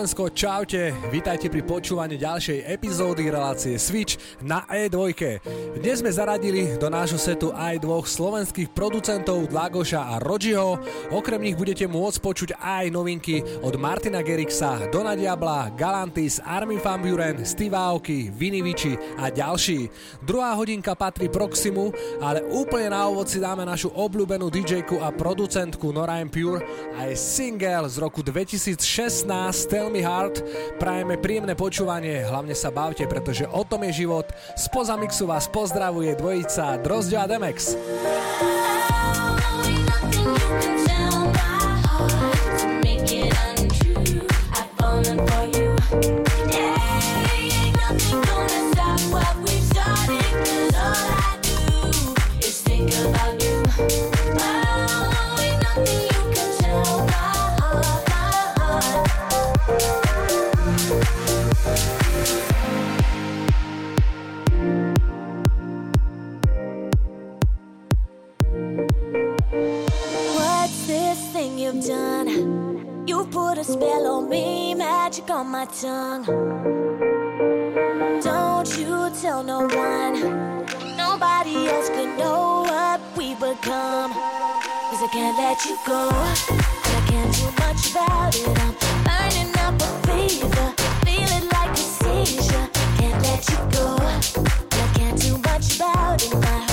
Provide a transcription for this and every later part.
Slovensko, čaute, vítajte pri počúvaní ďalšej epizódy relácie Switch na E2. Dnes sme zaradili do nášho setu aj dvoch slovenských producentov Dlagoša a Rodžiho. Okrem nich budete môcť počuť aj novinky od Martina Gerixa, Dona Diabla, Galantis, Armin van Buren, Steve Aoki, Vinivici a ďalší. Druhá hodinka patrí Proximu, ale úplne na ovod si dáme našu obľúbenú DJku a producentku Nora Pure a je single z roku 2016 Tell Me Heart. Prajeme príjemné počúvanie, hlavne sa bavte, pretože o tom je život. Spoza mixu vás pozdravuje dvojica Drozďo a Demex. Spell on me, magic on my tongue. Don't you tell no one. Nobody else could know what we become. Cause I can't let you go. And I can't do much about it. I'm burning up a fever. Feeling like a seizure. Can't let you go. And I can't do much about it. My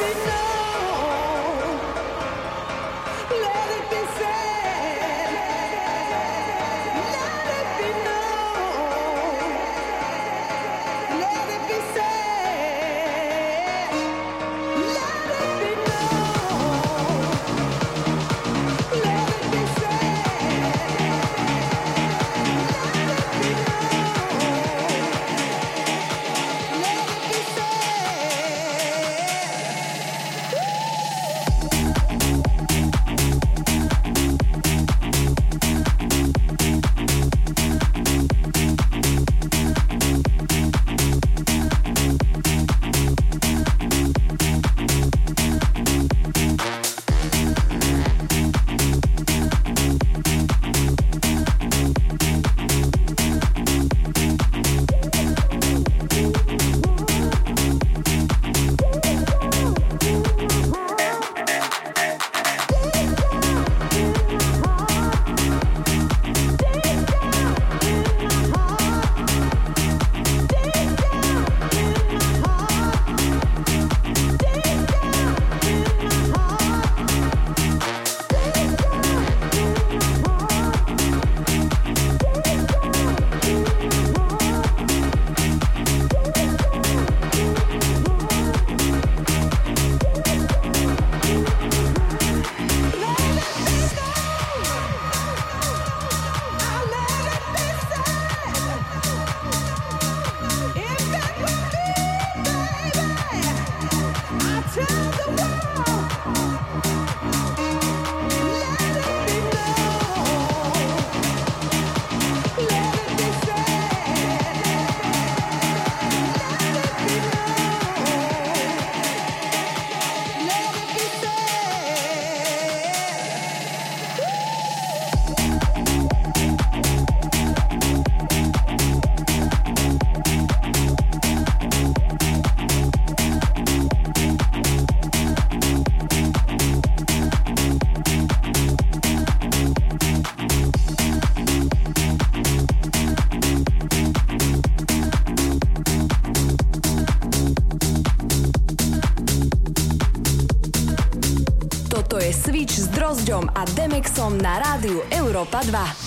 nothing left. Drozďom a Demexom na rádiu Europa 2.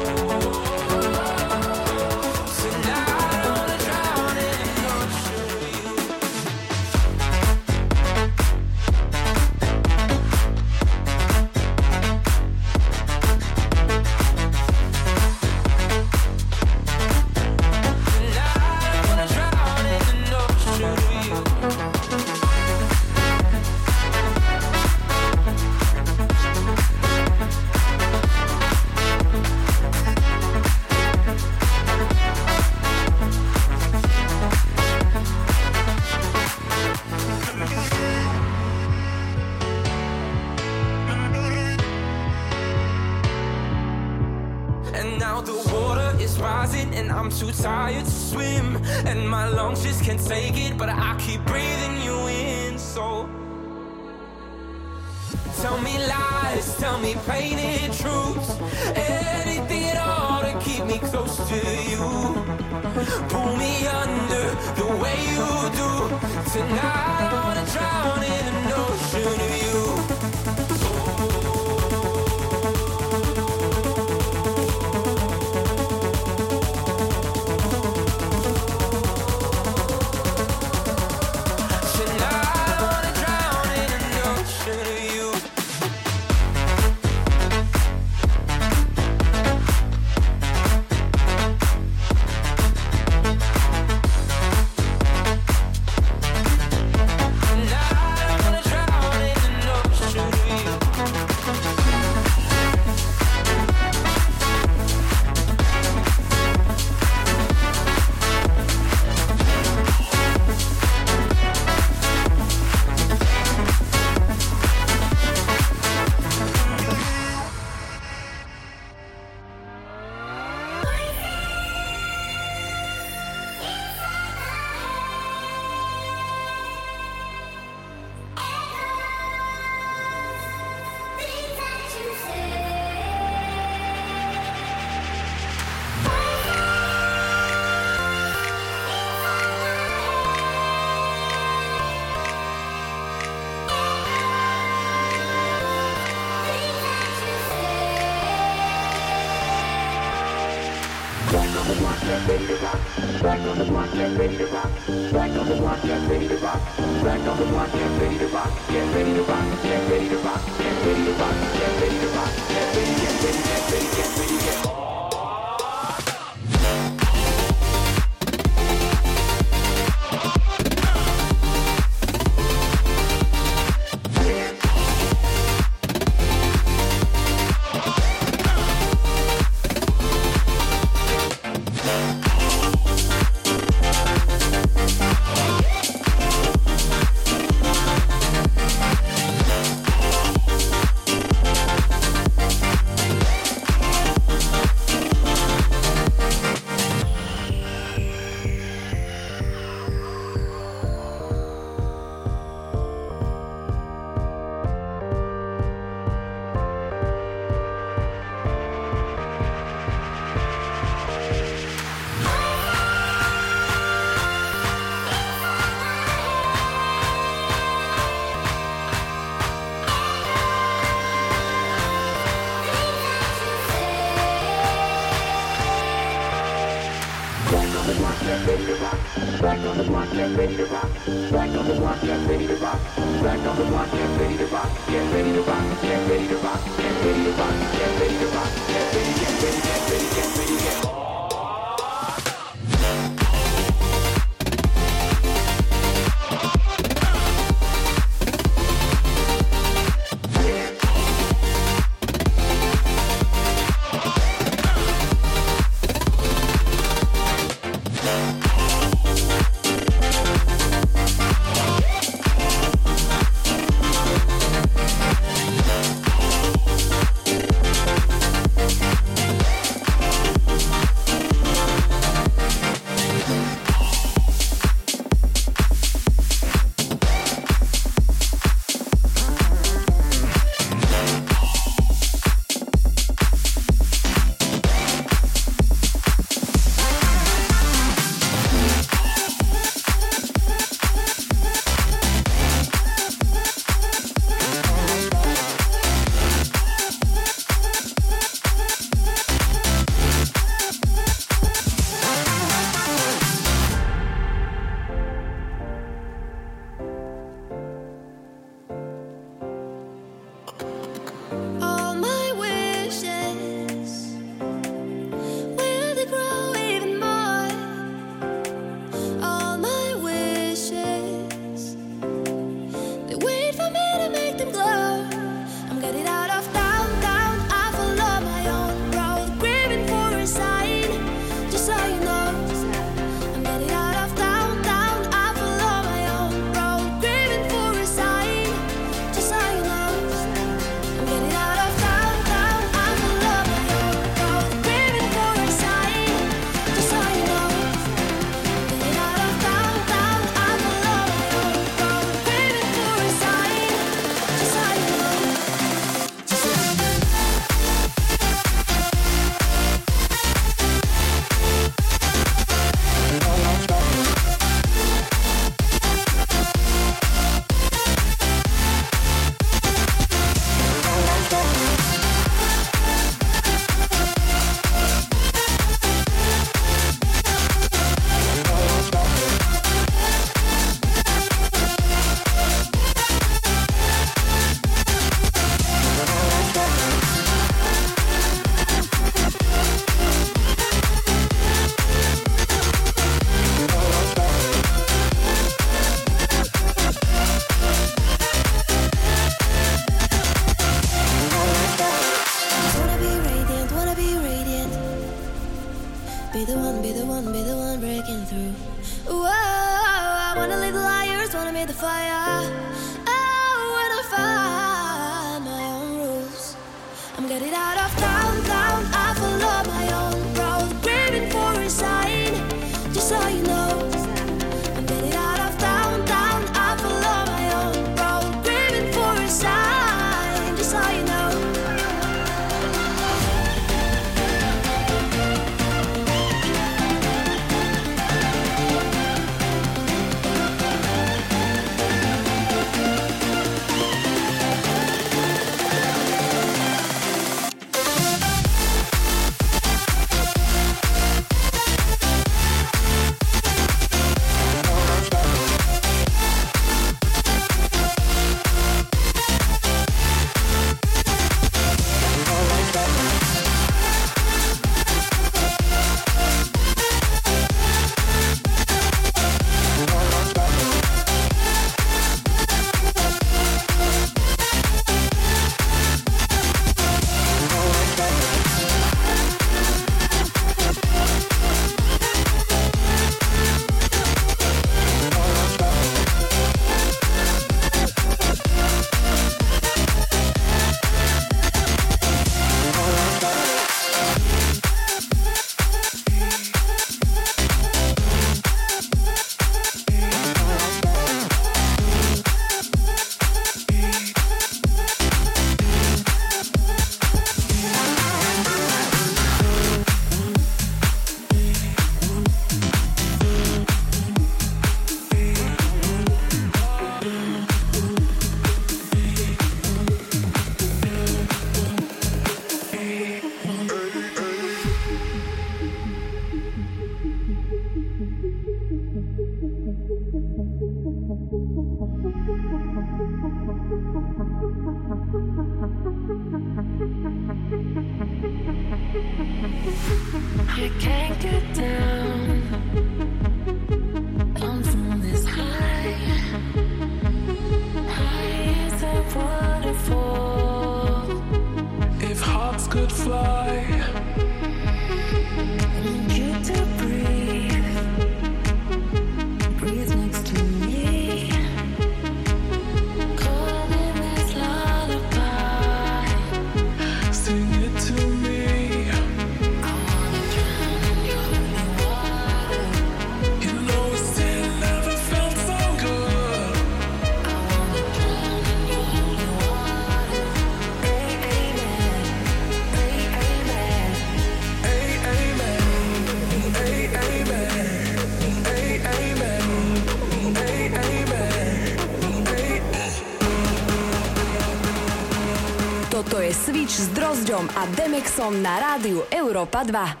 a Demexom na rádiu Európa 2.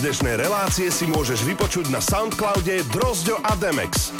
dnešnej relácie si môžeš vypočuť na Soundcloude Drozďo a Demex.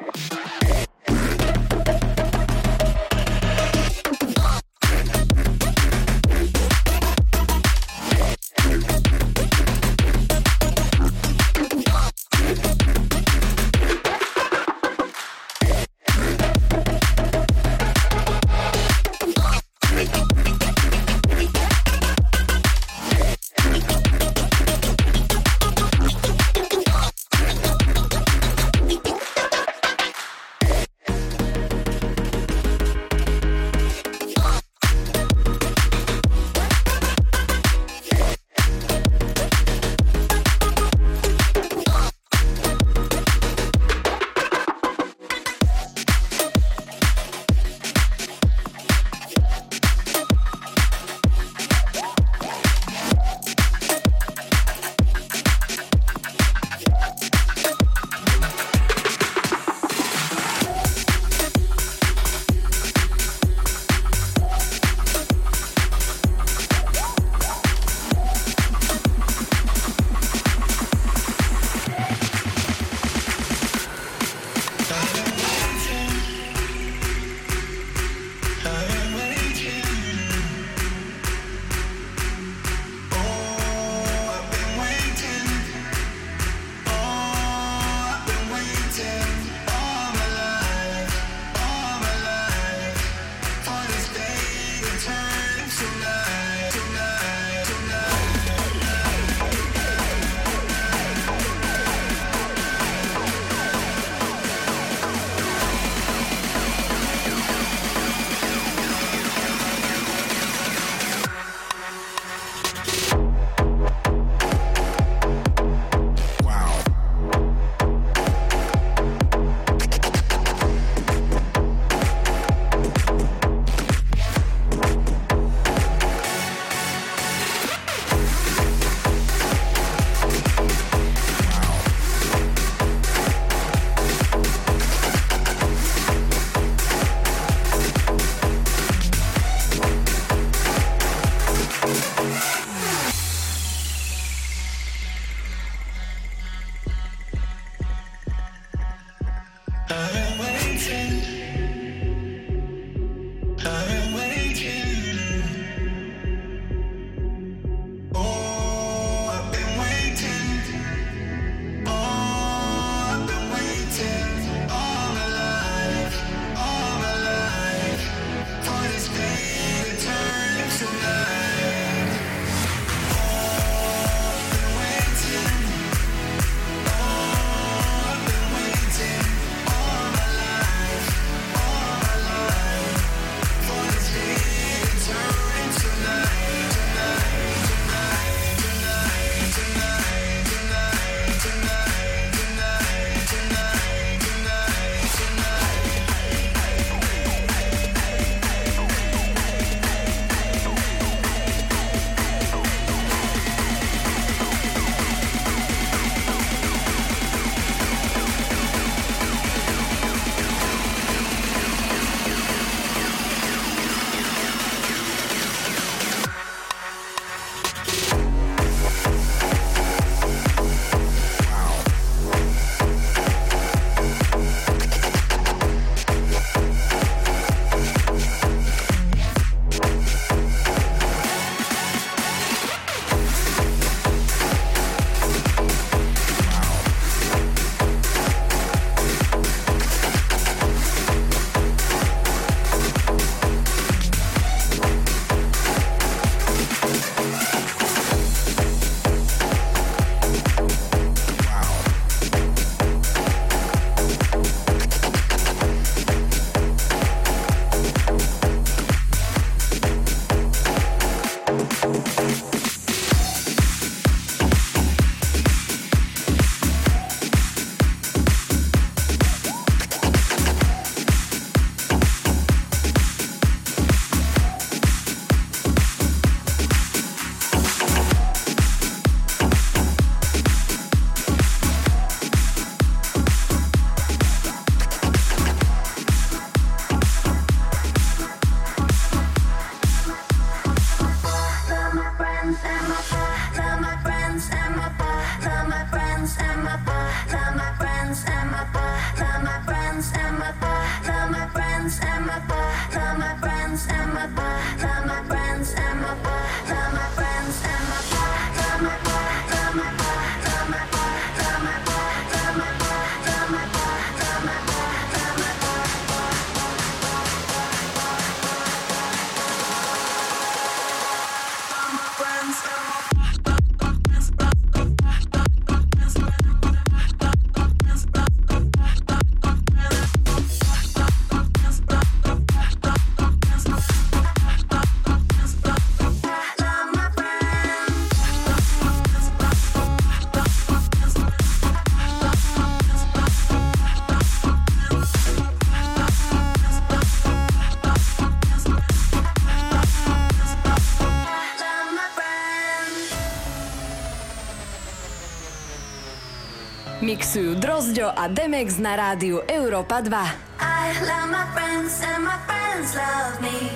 Hviezdo a Demex na rádiu Europa 2. I love my friends and my friends love me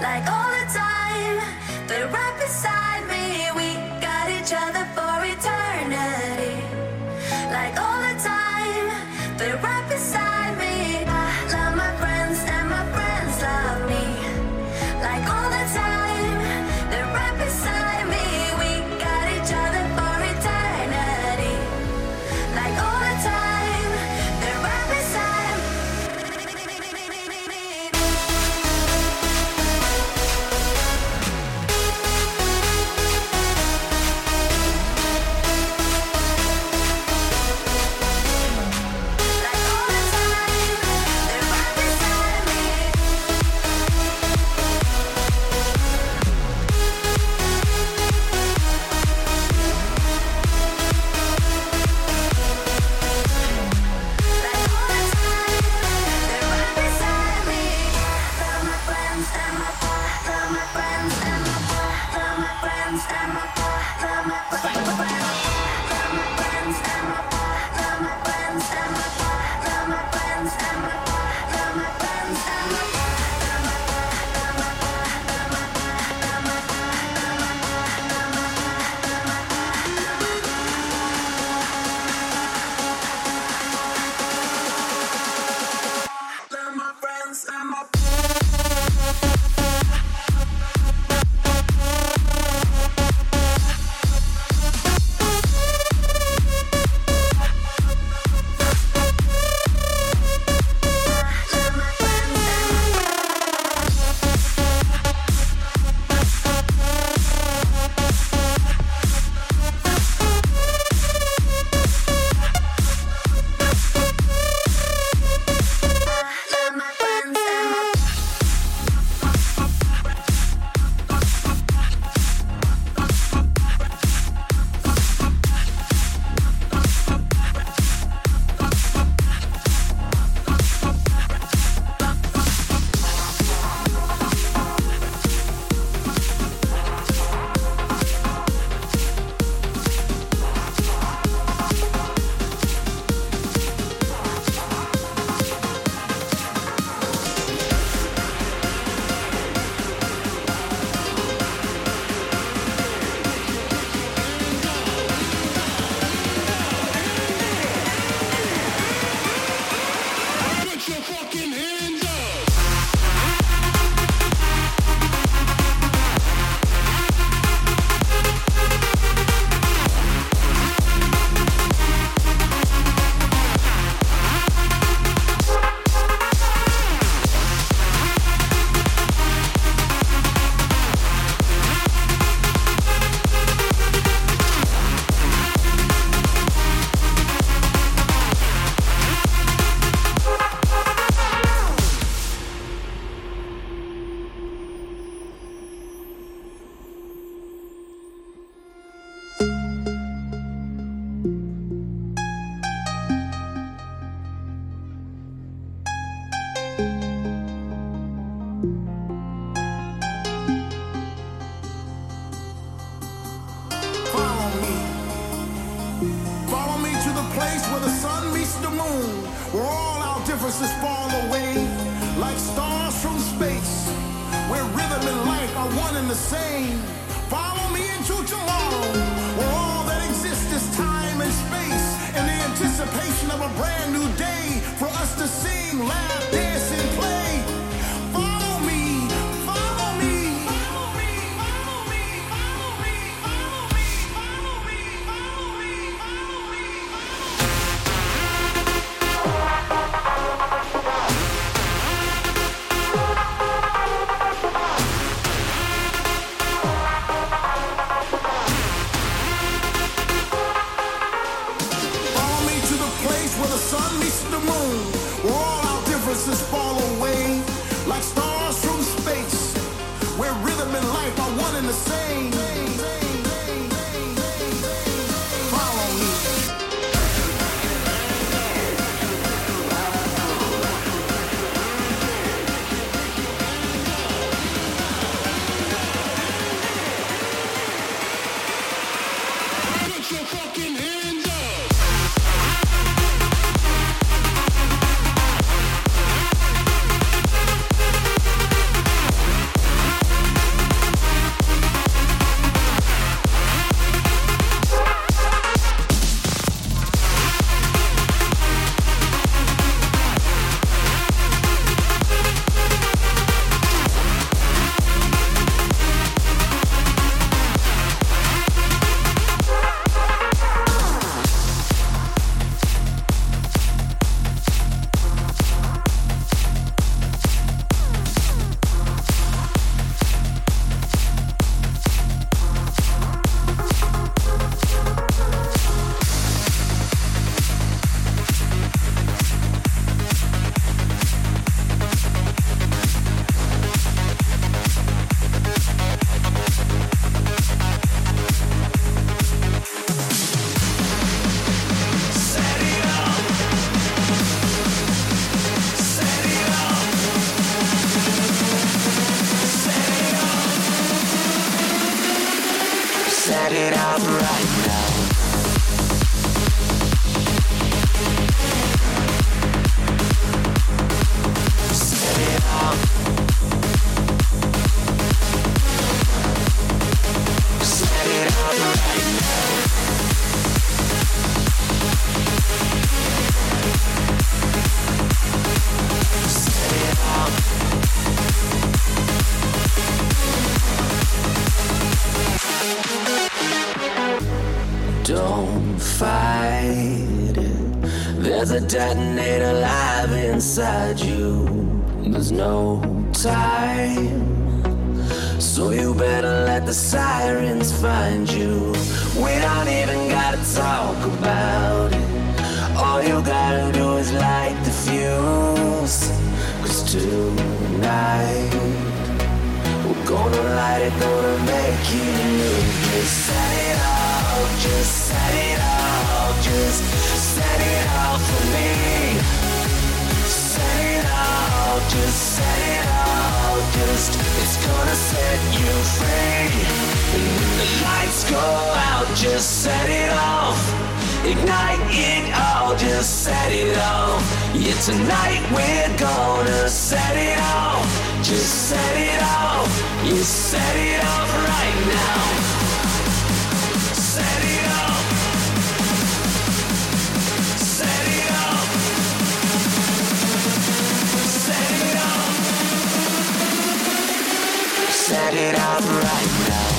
Like all the time, they rap inside you. There's no time. So you better let the sirens find you. Just set it off. Ignite it all, just set it off. Yeah, tonight we're gonna set it off. Just set it off. You set it off right now. set it up right now.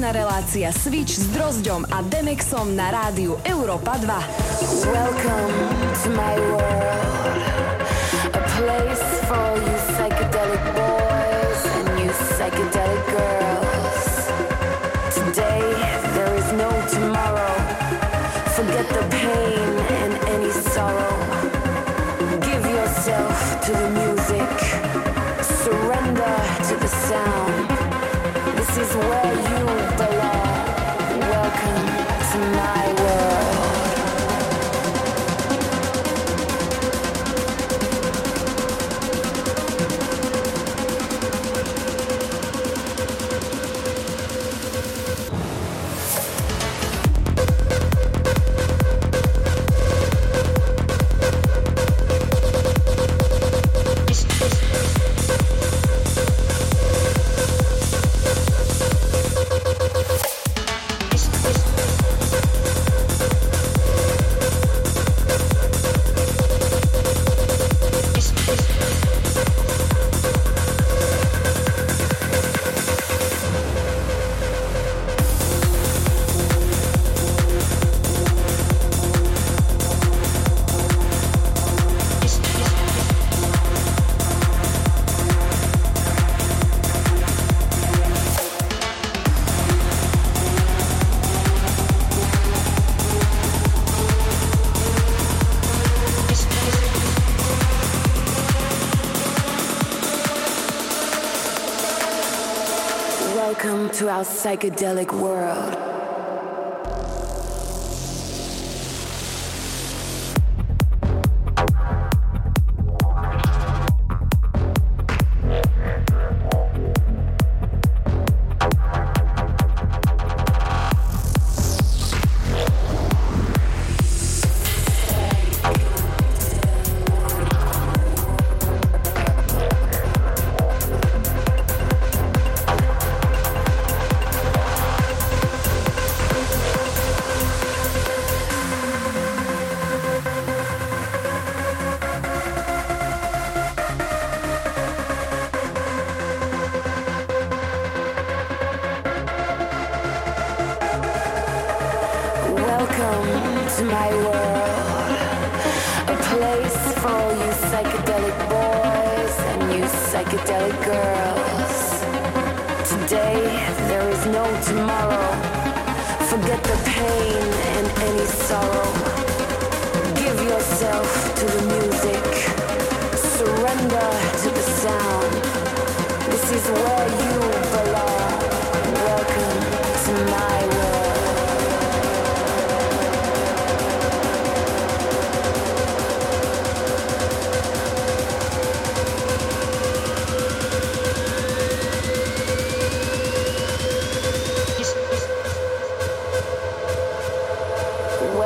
Tanečná relácia Switch s Drozďom a Demexom na rádiu Europa 2. Welcome to my world. A place for you psychedelic world.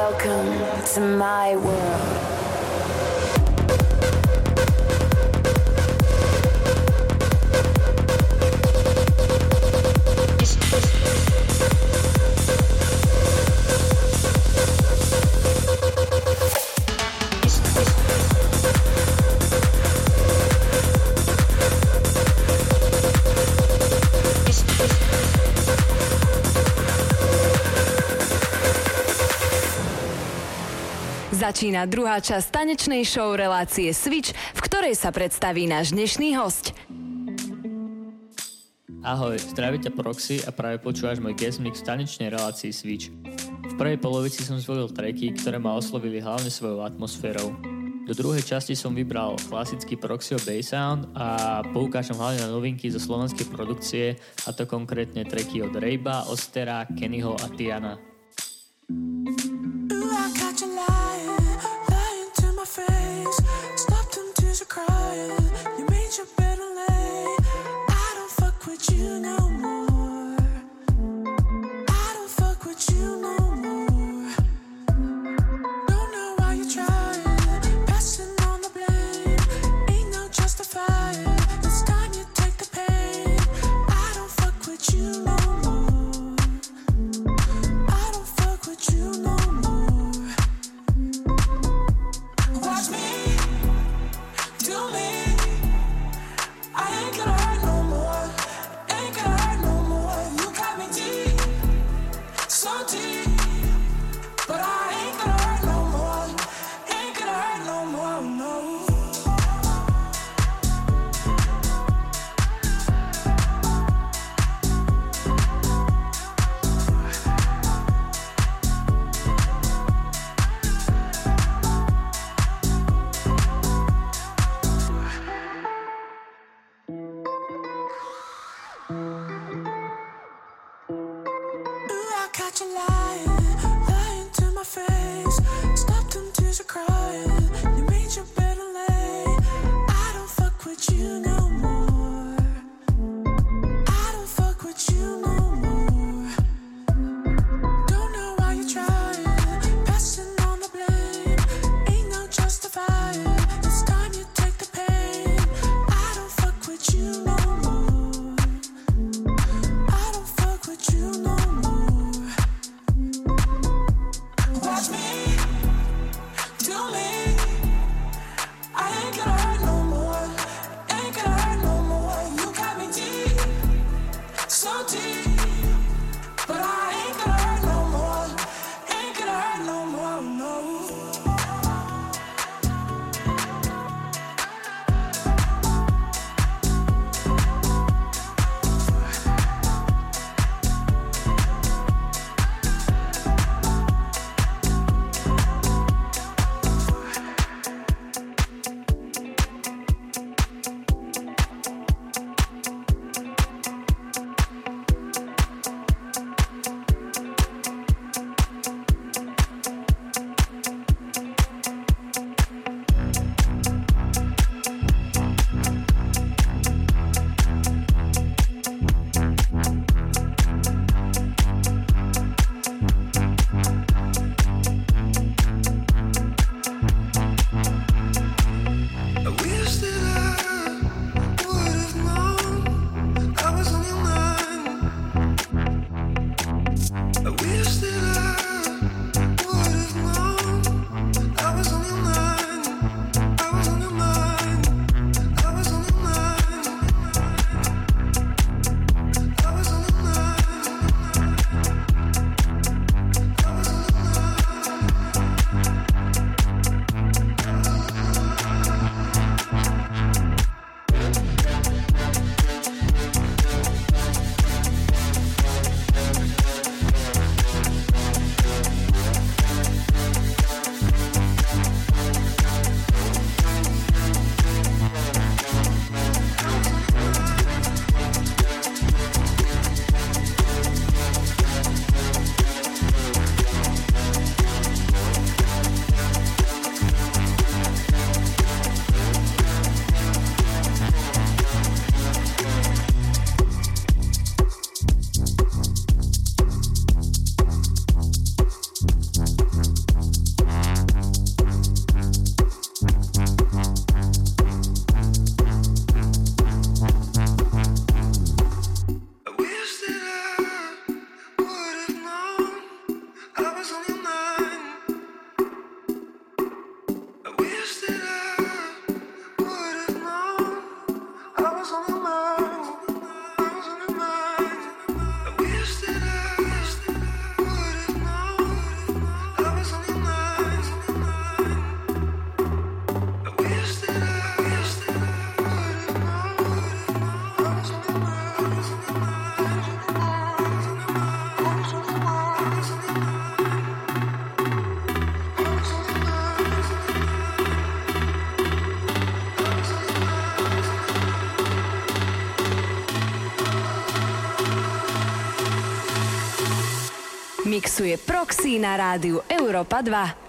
Welcome to my world. Začína druhá časť tanečnej show relácie Switch, v ktorej sa predstaví náš dnešný host. Ahoj, zdraví ťa Proxy a práve počúvaš môj guest mix v tanečnej relácii Switch. V prvej polovici som zvolil tracky, ktoré ma oslovili hlavne svojou atmosférou. Do druhej časti som vybral klasický Proxio Bass Sound a poukážem hlavne na novinky zo slovenskej produkcie, a to konkrétne tracky od Rejba, Ostera, Kennyho a Tiana. face. Stop them tears of crying. You made your bed late. I don't fuck with you no more. Relaxí na rádiu Európa 2.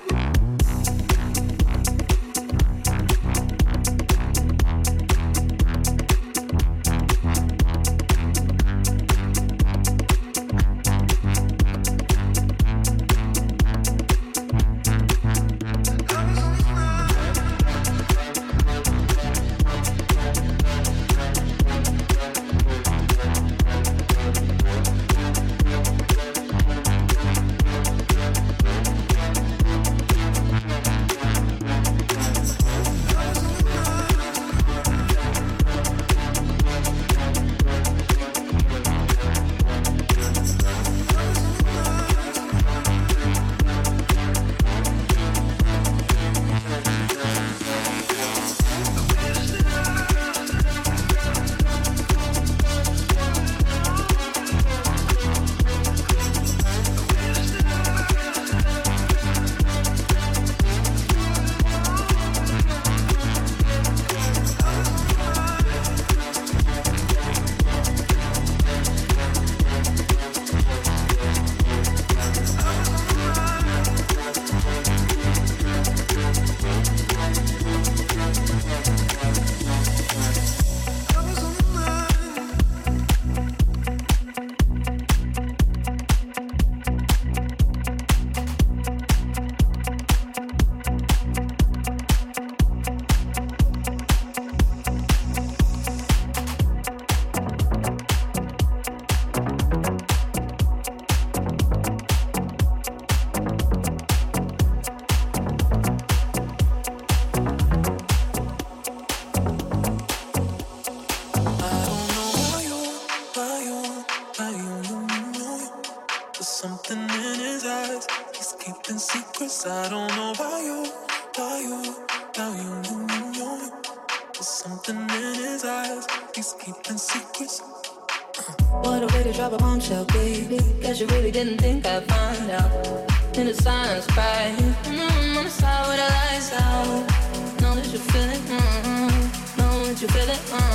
that you really didn't think I'd find out. In the silence, cry. Mm-hmm, on the side where the lights out. Know that you feel it. Mm-hmm, know that you feel it. Mm-hmm.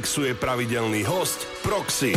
mixuje pravidelný host Proxy.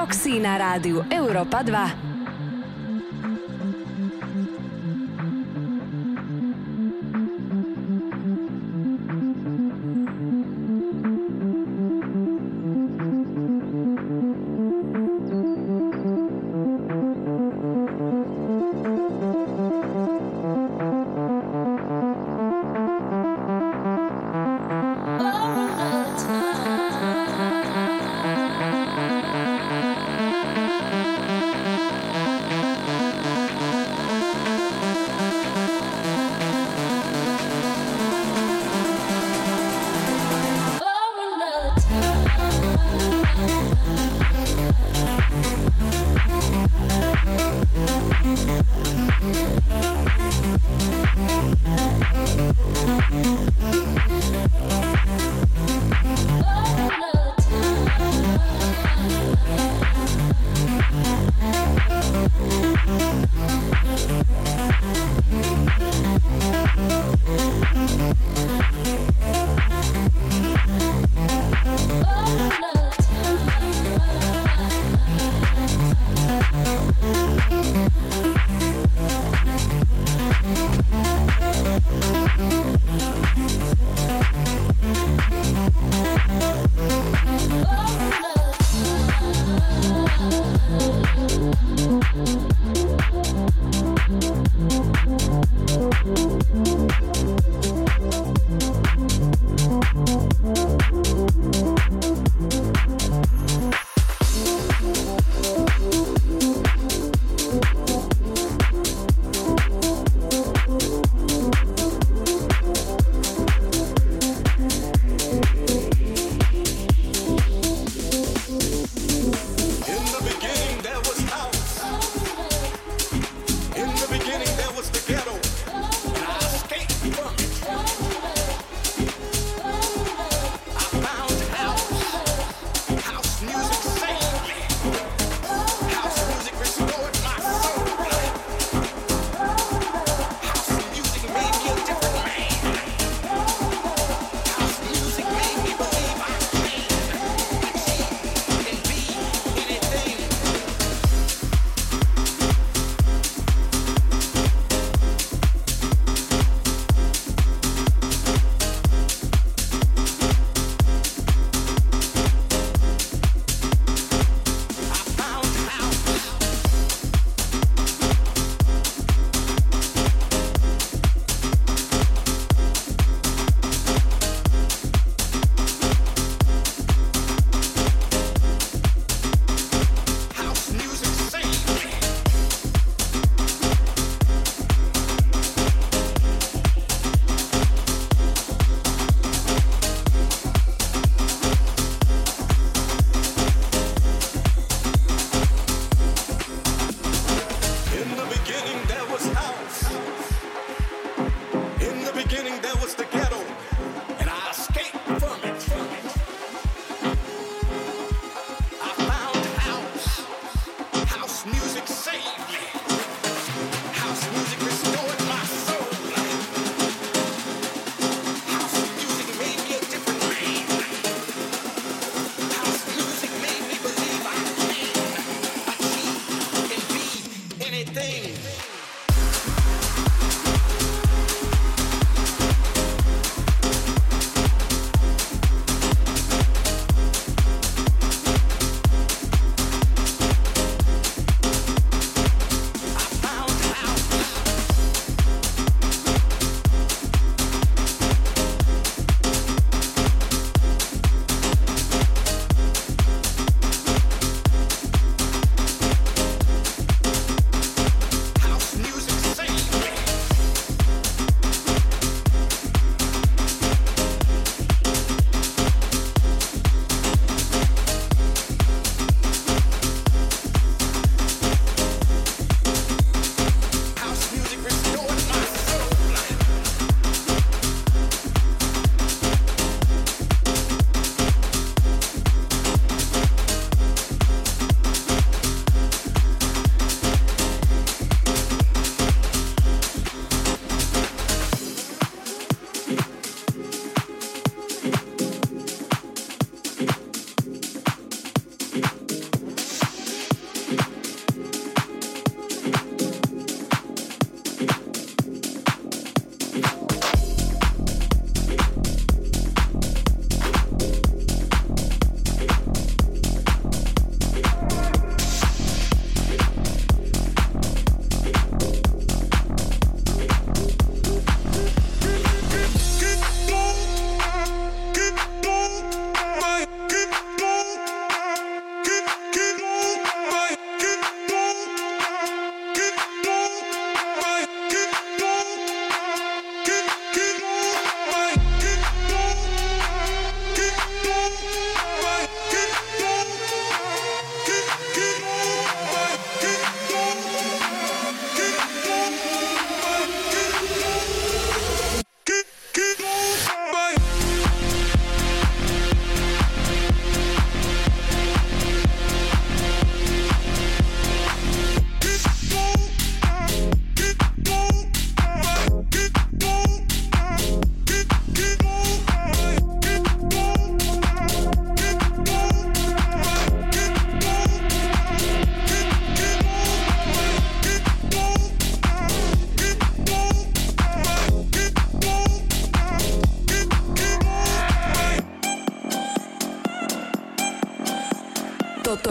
Proxy na rádiu Europa 2.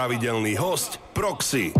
pravidelný host Proxy.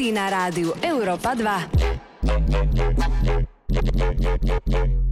Na rádiu Európa 2.